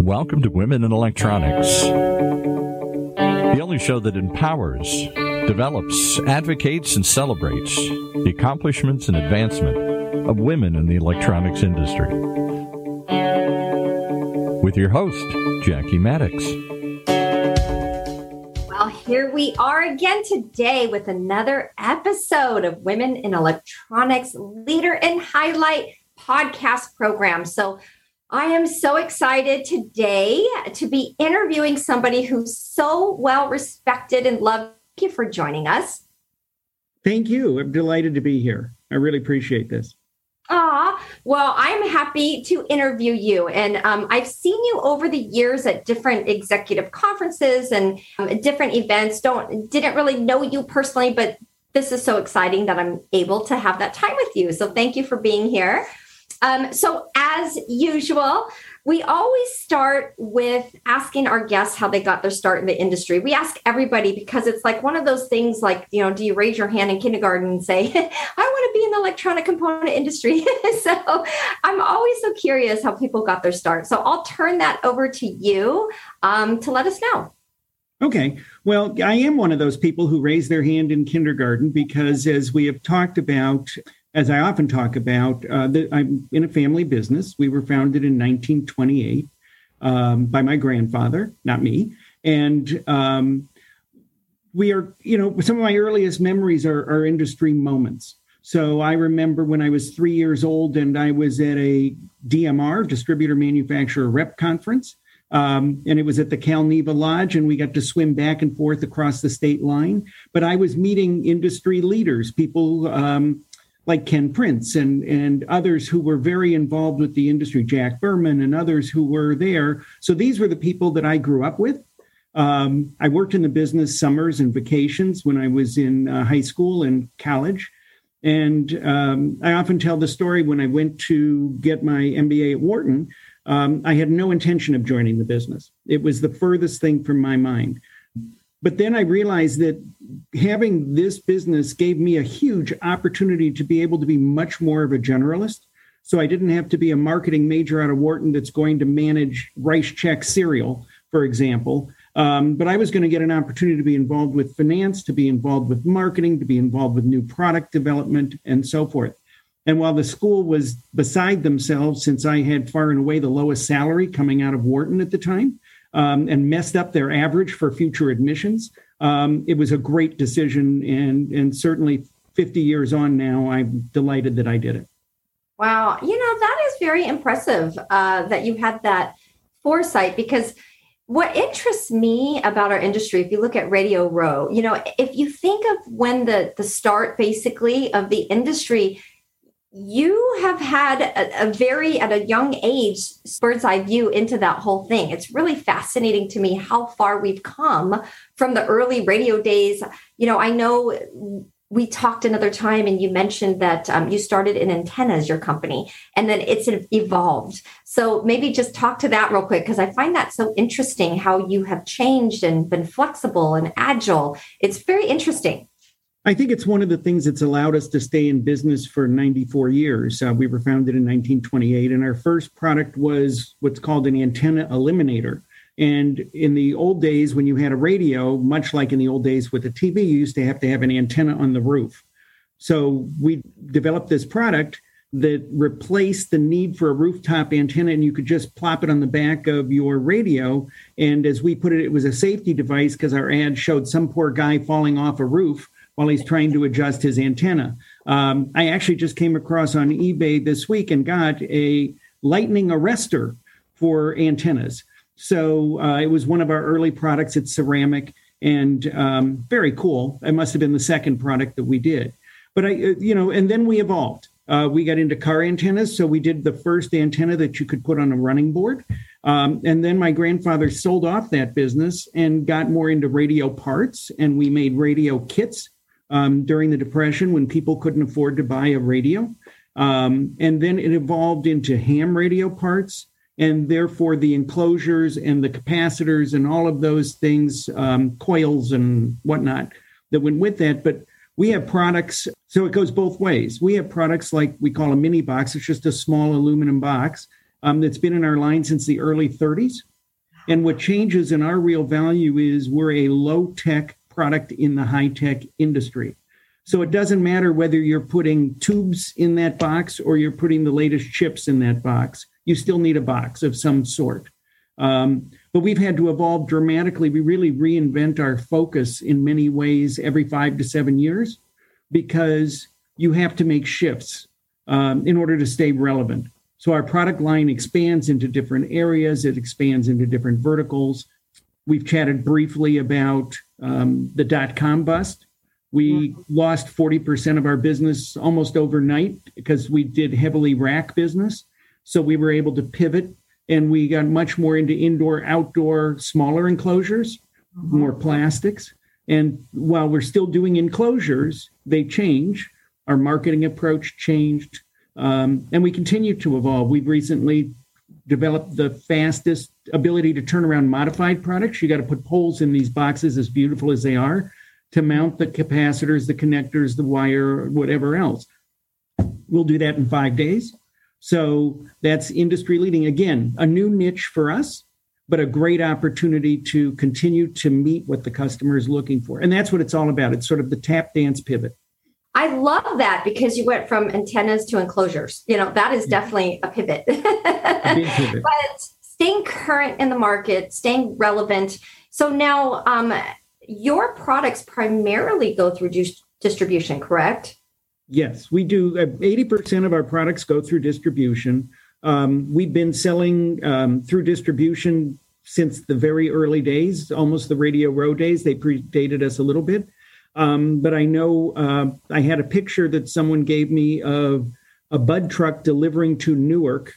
Welcome to Women in Electronics, the only show that empowers, develops, advocates, and celebrates the accomplishments and advancement of women in the electronics industry. With your host, Jackie Maddox. Well, here we are again today with another episode of Women in Electronics Leader and Highlight podcast program. So, I am so excited today to be interviewing somebody who's so well respected and loved. Thank you for joining us. Thank you. I'm delighted to be here. I really appreciate this. Ah, well, I'm happy to interview you. And um, I've seen you over the years at different executive conferences and um, different events. Don't didn't really know you personally, but this is so exciting that I'm able to have that time with you. So thank you for being here. Um, so, as usual, we always start with asking our guests how they got their start in the industry. We ask everybody because it's like one of those things like, you know, do you raise your hand in kindergarten and say, I want to be in the electronic component industry? so I'm always so curious how people got their start. So I'll turn that over to you um, to let us know. Okay. Well, I am one of those people who raised their hand in kindergarten because, as we have talked about, as I often talk about, uh, the, I'm in a family business. We were founded in 1928 um, by my grandfather, not me. And um, we are, you know, some of my earliest memories are, are industry moments. So I remember when I was three years old and I was at a DMR, distributor manufacturer rep conference. Um, and it was at the Cal Neva Lodge, and we got to swim back and forth across the state line. But I was meeting industry leaders, people um, like Ken Prince and and others who were very involved with the industry, Jack Berman and others who were there. So these were the people that I grew up with. Um, I worked in the business summers and vacations when I was in uh, high school and college. And um, I often tell the story when I went to get my MBA at Wharton, um, I had no intention of joining the business. It was the furthest thing from my mind. But then I realized that having this business gave me a huge opportunity to be able to be much more of a generalist. So I didn't have to be a marketing major out of Wharton that's going to manage Rice Chex cereal, for example. Um, but I was going to get an opportunity to be involved with finance, to be involved with marketing, to be involved with new product development, and so forth. And while the school was beside themselves, since I had far and away the lowest salary coming out of Wharton at the time, um, and messed up their average for future admissions. Um, it was a great decision, and and certainly 50 years on now, I'm delighted that I did it. Wow, you know that is very impressive uh, that you had that foresight because what interests me about our industry if you look at radio row you know if you think of when the the start basically of the industry you have had a, a, very at a young age bird's eye view into that whole thing. It's really fascinating to me how far we've come from the early radio days. You know i know we talked another time and you mentioned that um, you started in antennas your company and then it's evolved. So maybe just talk to that real quick because i find that so interesting how you have changed and been flexible and agile. It's very interesting I think it's one of the things that's allowed us to stay in business for 94 years. Uh, we were founded in 1928, and our first product was what's called an antenna eliminator. And in the old days, when you had a radio, much like in the old days with a TV, you used to have to have an antenna on the roof. So we developed this product that replaced the need for a rooftop antenna, and you could just plop it on the back of your radio. And as we put it, it was a safety device because our ad showed some poor guy falling off a roof while he's trying to adjust his antenna. Um, I actually just came across on eBay this week and got a lightning arrestor for antennas. So uh, it was one of our early products. It's ceramic and um, very cool. It must have been the second product that we did. But I, uh, you know, and then we evolved. Uh, we got into car antennas. So we did the first antenna that you could put on a running board. Um, and then my grandfather sold off that business and got more into radio parts. And we made radio kits um, during the Depression when people couldn't afford to buy a radio. Um, and then it evolved into ham radio parts, and therefore the enclosures and the capacitors and all of those things, um, coils and whatnot that went with that. But We have products, so it goes both ways. We have products like we call a mini box, it's just a small aluminum box um, that's been in our line since the early 30s. And what changes in our real value is we're a low tech product in the high tech industry. So it doesn't matter whether you're putting tubes in that box or you're putting the latest chips in that box, you still need a box of some sort. Um, but we've had to evolve dramatically. We really reinvent our focus in many ways every five to seven years because you have to make shifts um, in order to stay relevant. So our product line expands into different areas, it expands into different verticals. We've chatted briefly about um, the dot com bust. We lost 40% of our business almost overnight because we did heavily rack business. So we were able to pivot and we got much more into indoor, outdoor, smaller enclosures, mm-hmm. more plastics. And while we're still doing enclosures, they change. Our marketing approach changed, um, and we continue to evolve. We've recently developed the fastest ability to turn around modified products. You got to put poles in these boxes, as beautiful as they are, to mount the capacitors, the connectors, the wire, whatever else. We'll do that in five days. So that's industry leading. Again, a new niche for us, but a great opportunity to continue to meet what the customer is looking for. And that's what it's all about. It's sort of the tap dance pivot. I love that because you went from antennas to enclosures. You know, that is definitely a pivot. a pivot. but staying current in the market, staying relevant. So now um, your products primarily go through distribution, correct? Yes, we do. 80% uh, of our products go through distribution. Um, we've been selling um, through distribution since the very early days, almost the Radio Row days. They predated us a little bit. Um, but I know uh, I had a picture that someone gave me of a bud truck delivering to Newark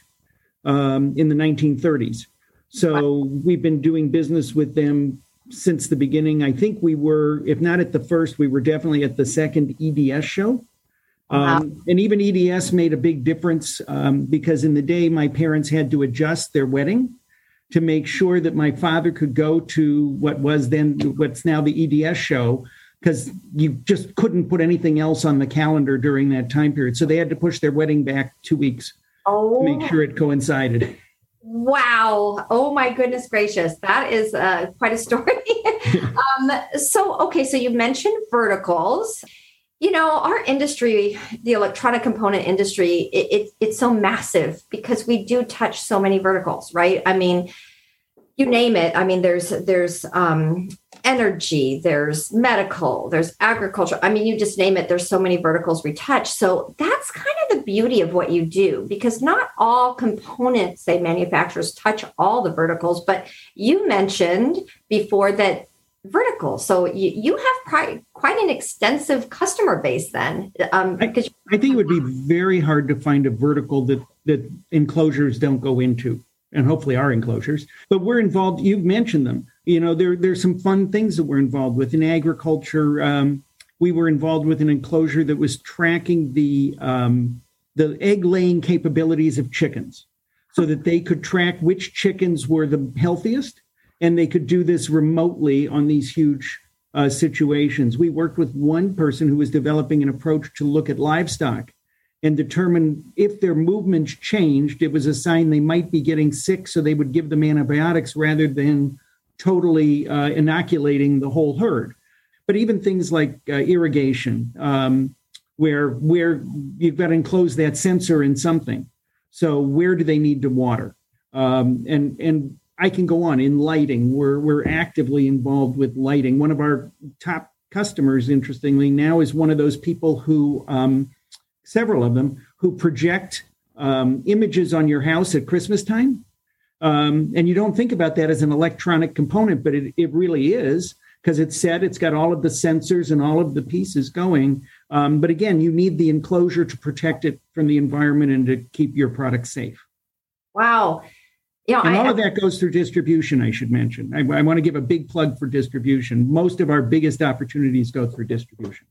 um, in the 1930s. So we've been doing business with them since the beginning. I think we were, if not at the first, we were definitely at the second EDS show. Um, and even EDS made a big difference um, because in the day, my parents had to adjust their wedding to make sure that my father could go to what was then what's now the EDS show because you just couldn't put anything else on the calendar during that time period. So they had to push their wedding back two weeks oh. to make sure it coincided. Wow. Oh my goodness gracious. That is uh, quite a story. um, so, okay. So you mentioned verticals you know our industry the electronic component industry it, it, it's so massive because we do touch so many verticals right i mean you name it i mean there's there's um, energy there's medical there's agriculture i mean you just name it there's so many verticals we touch so that's kind of the beauty of what you do because not all components say manufacturers touch all the verticals but you mentioned before that vertical. So you, you have quite, quite an extensive customer base then. Um, I, I think it would be very hard to find a vertical that, that enclosures don't go into and hopefully our enclosures. But we're involved. You've mentioned them. You know, there there's some fun things that we're involved with in agriculture. Um, we were involved with an enclosure that was tracking the um, the egg laying capabilities of chickens, so that they could track which chickens were the healthiest and they could do this remotely on these huge uh, situations. We worked with one person who was developing an approach to look at livestock and determine if their movements changed. It was a sign they might be getting sick, so they would give them antibiotics rather than totally uh, inoculating the whole herd. But even things like uh, irrigation, um, where where you've got to enclose that sensor in something. So where do they need to water? Um, and and I can go on in lighting. We're we're actively involved with lighting. One of our top customers, interestingly, now is one of those people who, um, several of them, who project um, images on your house at Christmas time. Um, and you don't think about that as an electronic component, but it, it really is because it's set, it's got all of the sensors and all of the pieces going. Um, but again, you need the enclosure to protect it from the environment and to keep your product safe. Wow. Yeah, and all I, of that goes through distribution. I should mention. I, I want to give a big plug for distribution. Most of our biggest opportunities go through distribution.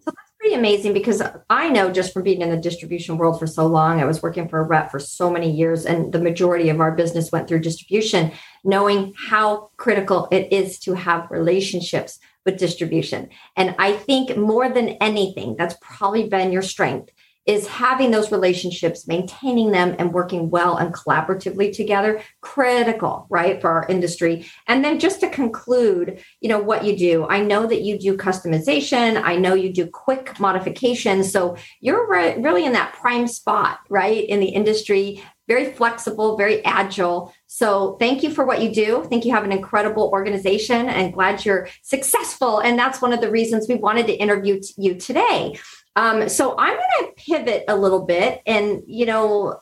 So amazing because I know just from being in the distribution world for so long, I was working for a rep for so many years, and the majority of our business went through distribution, knowing how critical it is to have relationships with distribution. And I think more than anything, that's probably been your strength is having those relationships, maintaining them, and working well and collaboratively together, critical, right, for our industry. And then just to conclude, you know, what you do. I know that you do customization. I know you do quick modifications. So you're re- really in that prime spot, right, in the industry. Very flexible, very agile. So, thank you for what you do. I think you have an incredible organization and glad you're successful. And that's one of the reasons we wanted to interview t- you today. Um, so I'm going to pivot a little bit and, you know,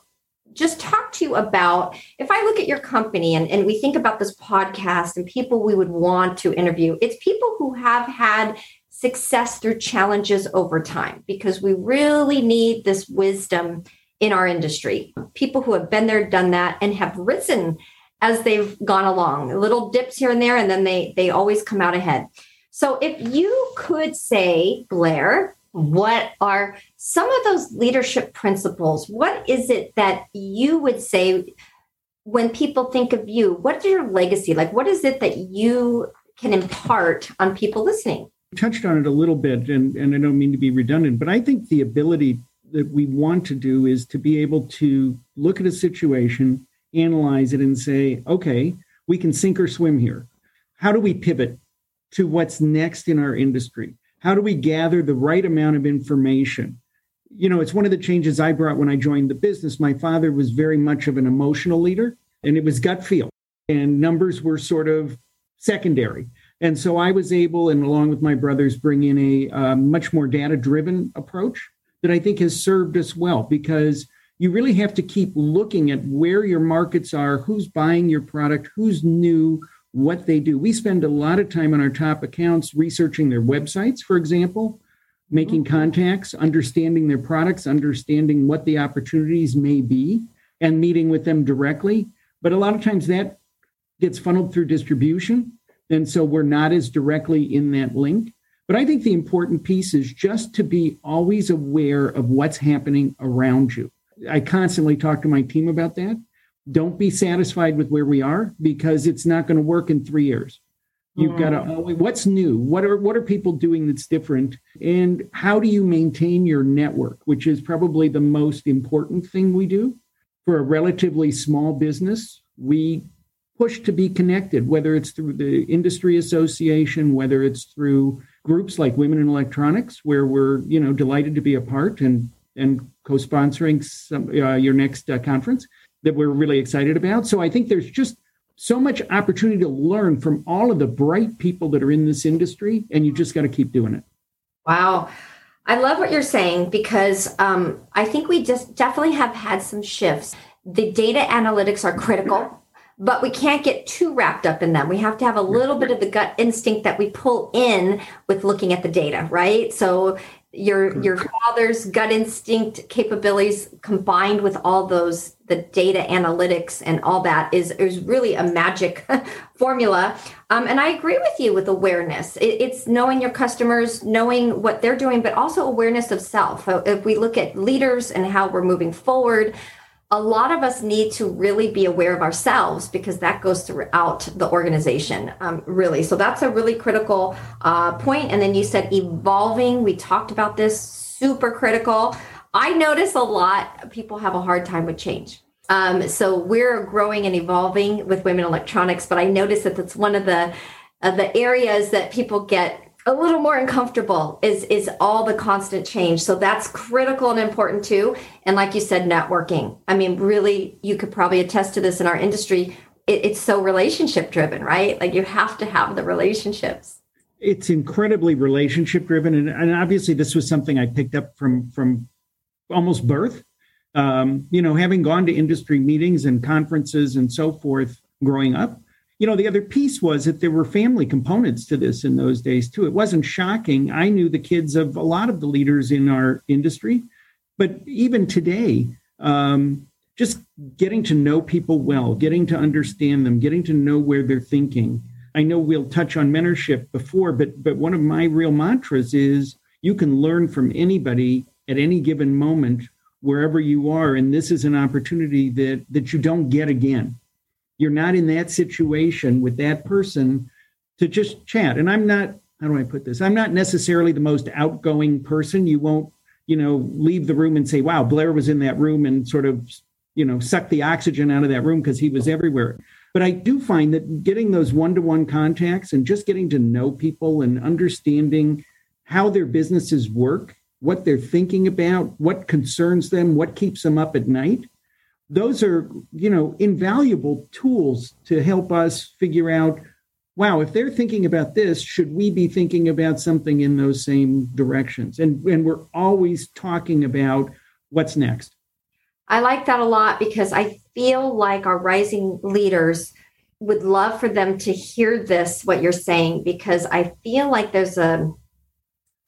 just talk to you about if I look at your company and, and we think about this podcast and people we would want to interview, it's people who have had success through challenges over time because we really need this wisdom in our industry. People who have been there, done that, and have risen as they've gone along. Little dips here and there, and then they they always come out ahead. So if you could say, Blair, what are some of those leadership principles? What is it that you would say when people think of you? What's your legacy? Like, what is it that you can impart on people listening? touched on it a little bit, and, and I don't mean to be redundant, but I think the ability that we want to do is to be able to look at a situation, analyze it, and say, okay, we can sink or swim here. How do we pivot to what's next in our industry? How do we gather the right amount of information? You know, it's one of the changes I brought when I joined the business. My father was very much of an emotional leader, and it was gut feel, and numbers were sort of secondary. And so I was able, and along with my brothers, bring in a uh, much more data driven approach that I think has served us well because you really have to keep looking at where your markets are, who's buying your product, who's new, what they do. We spend a lot of time on our top accounts researching their websites, for example, making mm-hmm. contacts, understanding their products, understanding what the opportunities may be, and meeting with them directly. But a lot of times that gets funneled through distribution. And so we're not as directly in that link. But I think the important piece is just to be always aware of what's happening around you. I constantly talk to my team about that don't be satisfied with where we are because it's not going to work in three years. You've got to mm. what's new? What are what are people doing that's different? And how do you maintain your network, which is probably the most important thing we do for a relatively small business. We push to be connected, whether it's through the industry association, whether it's through groups like Women in Electronics, where we're you know delighted to be a part and and co-sponsoring some, uh, your next uh, conference that we're really excited about. So I think there's just so much opportunity to learn from all of the bright people that are in this industry, and you just got to keep doing it. Wow. I love what you're saying because um, I think we just definitely have had some shifts. The data analytics are critical, but we can't get too wrapped up in them. We have to have a little bit of the gut instinct that we pull in with looking at the data, right? So your your father's gut instinct capabilities combined with all those the data analytics and all that is is really a magic formula um, and i agree with you with awareness it, it's knowing your customers knowing what they're doing but also awareness of self if we look at leaders and how we're moving forward a lot of us need to really be aware of ourselves because that goes throughout the organization um, really. So that's a really critical uh, point. And then you said evolving. We talked about this. Super critical. I notice a lot people have a hard time with change. Um, so we're growing and evolving with women electronics but i notice that that's one of the uh, the areas that people get a little more uncomfortable is is all the constant change. So that's critical and important too. And like you said networking. I mean really you could probably attest to this in our industry. It, it's so relationship driven right? Like you have to have the relationships. It's incredibly relationship driven. And, and obviously this was something i picked up from from almost birth. Um, you know having gone to industry meetings and conferences and so forth growing up you know, the other piece was that there were family components to this in those days too. It wasn't shocking. I knew the kids of a lot of the leaders in our industry, but even today, um, just getting to know people well, getting to understand them, getting to know where they're thinking. I know we'll touch on mentorship before, but but one of my real mantras is you can learn from anybody at any given moment wherever you are, and this is an opportunity that that you don't get again you're not in that situation with that person to just chat. And I'm not how do I put this? I'm not necessarily the most outgoing person. You won't, you know, leave the room and say, wow, Blair was in that room and sort of, you know, suck the oxygen out of that room because he was everywhere. But I do find that getting those one to one contacts and just getting to know people and understanding how their businesses work, what they're thinking about, what concerns them, what keeps them up at night, those are, you know, invaluable tools to help us figure out wow, if they're thinking about this, should we be thinking about something in those same directions? And, and we're always talking about what's next. I like that a lot because I feel like our rising leaders would love for them to hear this, what you're saying, because I feel like there's a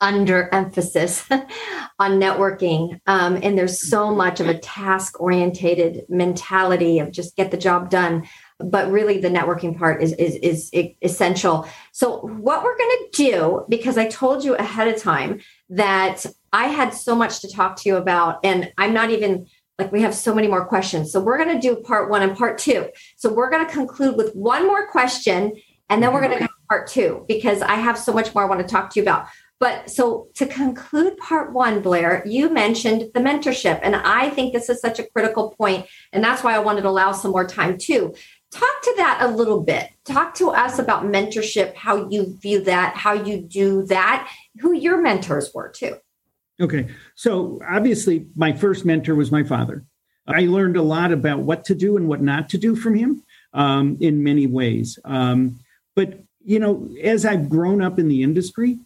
under emphasis on networking. Um, and there's so much of a task orientated mentality of just get the job done. But really, the networking part is, is, is essential. So, what we're going to do, because I told you ahead of time that I had so much to talk to you about, and I'm not even like we have so many more questions. So we're going to do part one and part two. So we're going to conclude with one more question and then we're going to go part two because I have so much more I want to talk to you about. But so to conclude part one, Blair, you mentioned the mentorship. And I think this is such a critical point, And that's why I wanted to allow some more time too. Talk to that a little bit. Talk to us about mentorship, how you view that, how you do that, who your mentors were too. Okay. So obviously, my first mentor was my father. I learned a lot about what to do and what not to do from him um, in many ways. Um, but, you know, as I've grown up in the industry,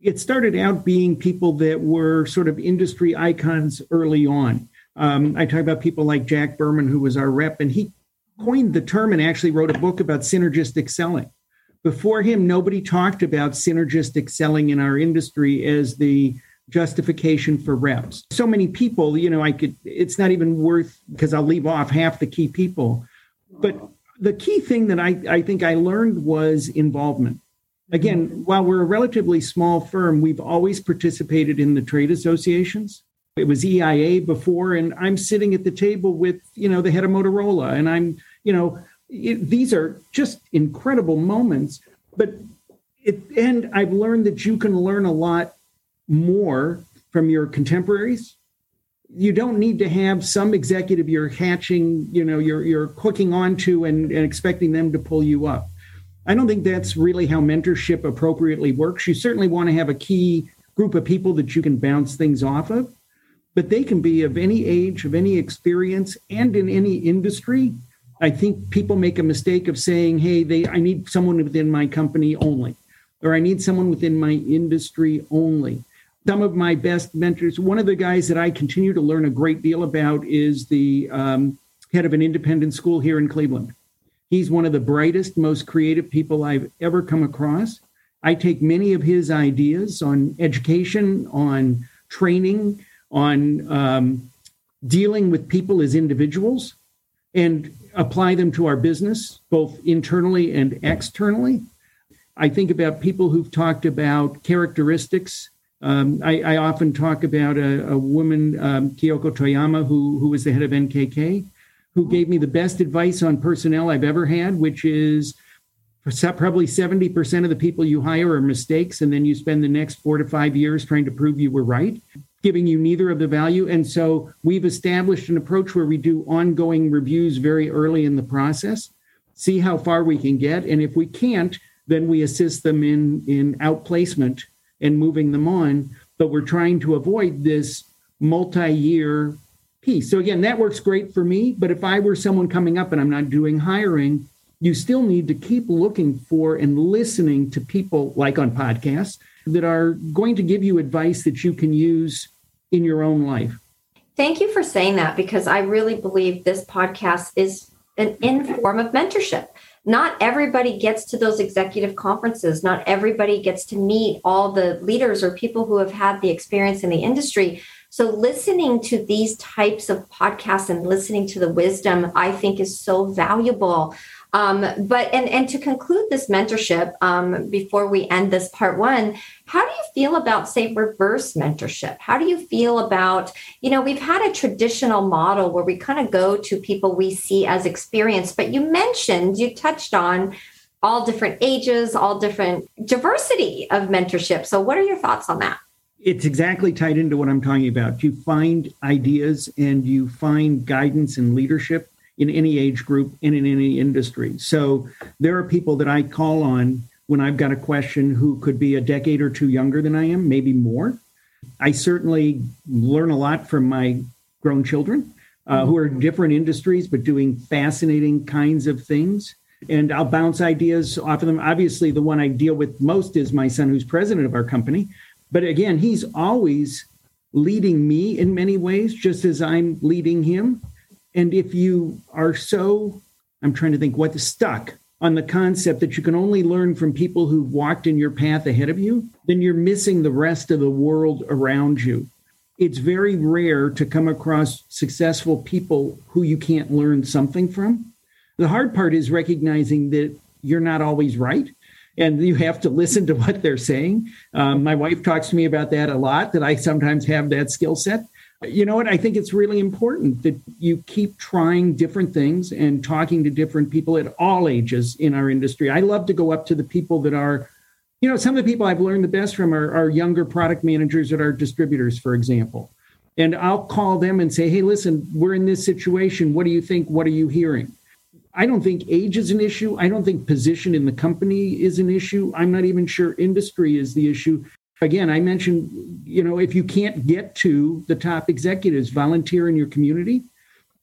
it started out being people that were sort of industry icons early on. Um, I talk about people like Jack Berman, who was our rep, and he coined the term and actually wrote a book about synergistic selling. Before him, nobody talked about synergistic selling in our industry as the justification for reps. So many people, you know, I could, it's not even worth because I'll leave off half the key people. But the key thing that I, I think I learned was involvement. Again, while we're a relatively small firm, we've always participated in the trade associations. It was EIA before, and I'm sitting at the table with, you know, the head of Motorola, and I'm, you know, it, these are just incredible moments. But it, and I've learned that you can learn a lot more from your contemporaries. You don't need to have some executive you're hatching, you know, you're you're hooking onto and, and expecting them to pull you up. I don't think that's really how mentorship appropriately works. You certainly want to have a key group of people that you can bounce things off of, but they can be of any age, of any experience, and in any industry. I think people make a mistake of saying, "Hey, they I need someone within my company only." Or I need someone within my industry only some of my best mentors. One of the guys that I continue to learn a great deal about is the um, head of an independent school here in Cleveland. He's one of the brightest, most creative people I've ever come across. I take many of his ideas on education, on training, on um, dealing with people as individuals, and apply them to our business, both internally and externally. I think about people who've talked about characteristics um, I, I, often talk about a, a woman, um, Kyoko Toyama, who, who was the head of NKK, who gave me the best advice on personnel I've ever had, which is probably 70% of the people you hire are mistakes, and then you spend the next four to five years trying to prove you were right, giving you neither of the value. And so we've established an approach where we do ongoing reviews very early in the process, see how far we can get. And if we can't, then we assist them in, in outplacement and moving them on. But we're trying to avoid this multi year piece. So, again, that works great for me. But if I were someone coming up and I'm not doing hiring, you still need to keep looking for and listening to people like on podcasts that are going to give you advice that you can use in your own life. Thank you for saying that because I really believe this podcast is an in form of mentorship not everybody gets to those executive conferences. Not everybody gets to meet all the leaders or people who have had the experience in the industry. So, listening to these types of podcasts and listening to the wisdom, I think, is so valuable. Um, but and and to conclude this mentorship um, before we end this part one, how do you feel about say reverse mentorship? How do you feel about you know we've had a traditional model where we kind of go to people we see as experienced, but you mentioned you touched on all different ages, all different diversity of mentorship. So, what are your thoughts on that? It's exactly tied into what I'm talking about. You find ideas and you find guidance and leadership in any age group and in any industry. So, there are people that I call on when I've got a question who could be a decade or two younger than I am, maybe more. I certainly learn a lot from my grown children uh, who are in different industries but doing fascinating kinds of things. And I'll bounce ideas off of them. Obviously, the one I deal with most is my son, who's president of our company. But again, he's always leading me in many ways, just as I'm leading him. And if you are so, I'm trying to think what stuck on the concept that you can only learn from people who've walked in your path ahead of you, then you're missing the rest of the world around you. It's very rare to come across successful people who you can't learn something from. The hard part is recognizing that you're not always right and you have to listen to what they're saying. Um, my wife talks to me about that a lot, that I sometimes have that skill set you know what? I think it's really important that you keep trying different things and talking to different people at all ages in our industry. I love to go up to the people that are, you know, some of the people I've learned the best from are, are younger product managers at our distributors, for example. And I'll call them and say, hey, listen, we're in this situation. What do you think? What are you hearing? I don't think age is an issue. I don't think position in the company is an issue. I'm not even sure industry is the issue again, I mentioned, you know, if you can't get to the top executives, volunteer in your community.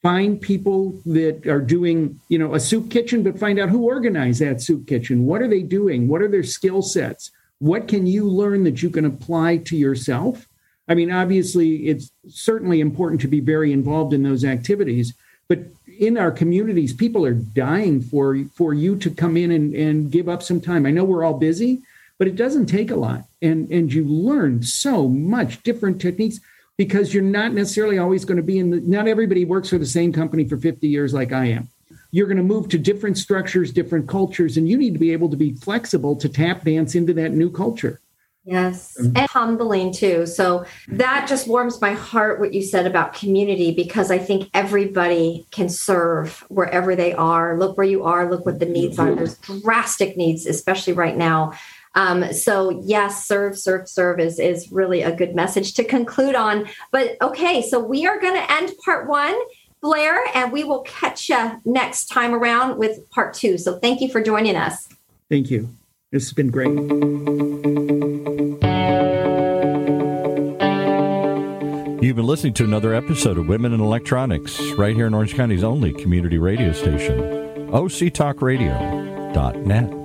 Find people that are doing, you know, a soup kitchen, but find out who organized that soup kitchen. What are they doing? What are their skill sets? What can you learn that you can apply to yourself? I mean, obviously, it's certainly important to be very involved in those activities, but in our communities, people are dying for for you to come in and, and give up some time. I know we're all busy, but it doesn't take a lot. And and you learn so much different techniques because you're not necessarily always going to be in the not everybody works for the same company for 50 years like i am. You're going to move to different structures different cultures and you need to be able to be flexible to tap dance into that new culture Yes, and humbling too. So that just warms my heart what you said about community because I think everybody can serve wherever they are. Look where you are, look what the needs are. There's drastic needs, especially right now. Um, so yes, serve, serve, serve is is really a good message to conclude on. But okay, so we are going to end part one. Blair, and we will catch you next time around with part two. So thank you for joining us. Thank you. This has been great. Listening to another episode of Women in Electronics, right here in Orange County's only community radio station, octalkradio.net.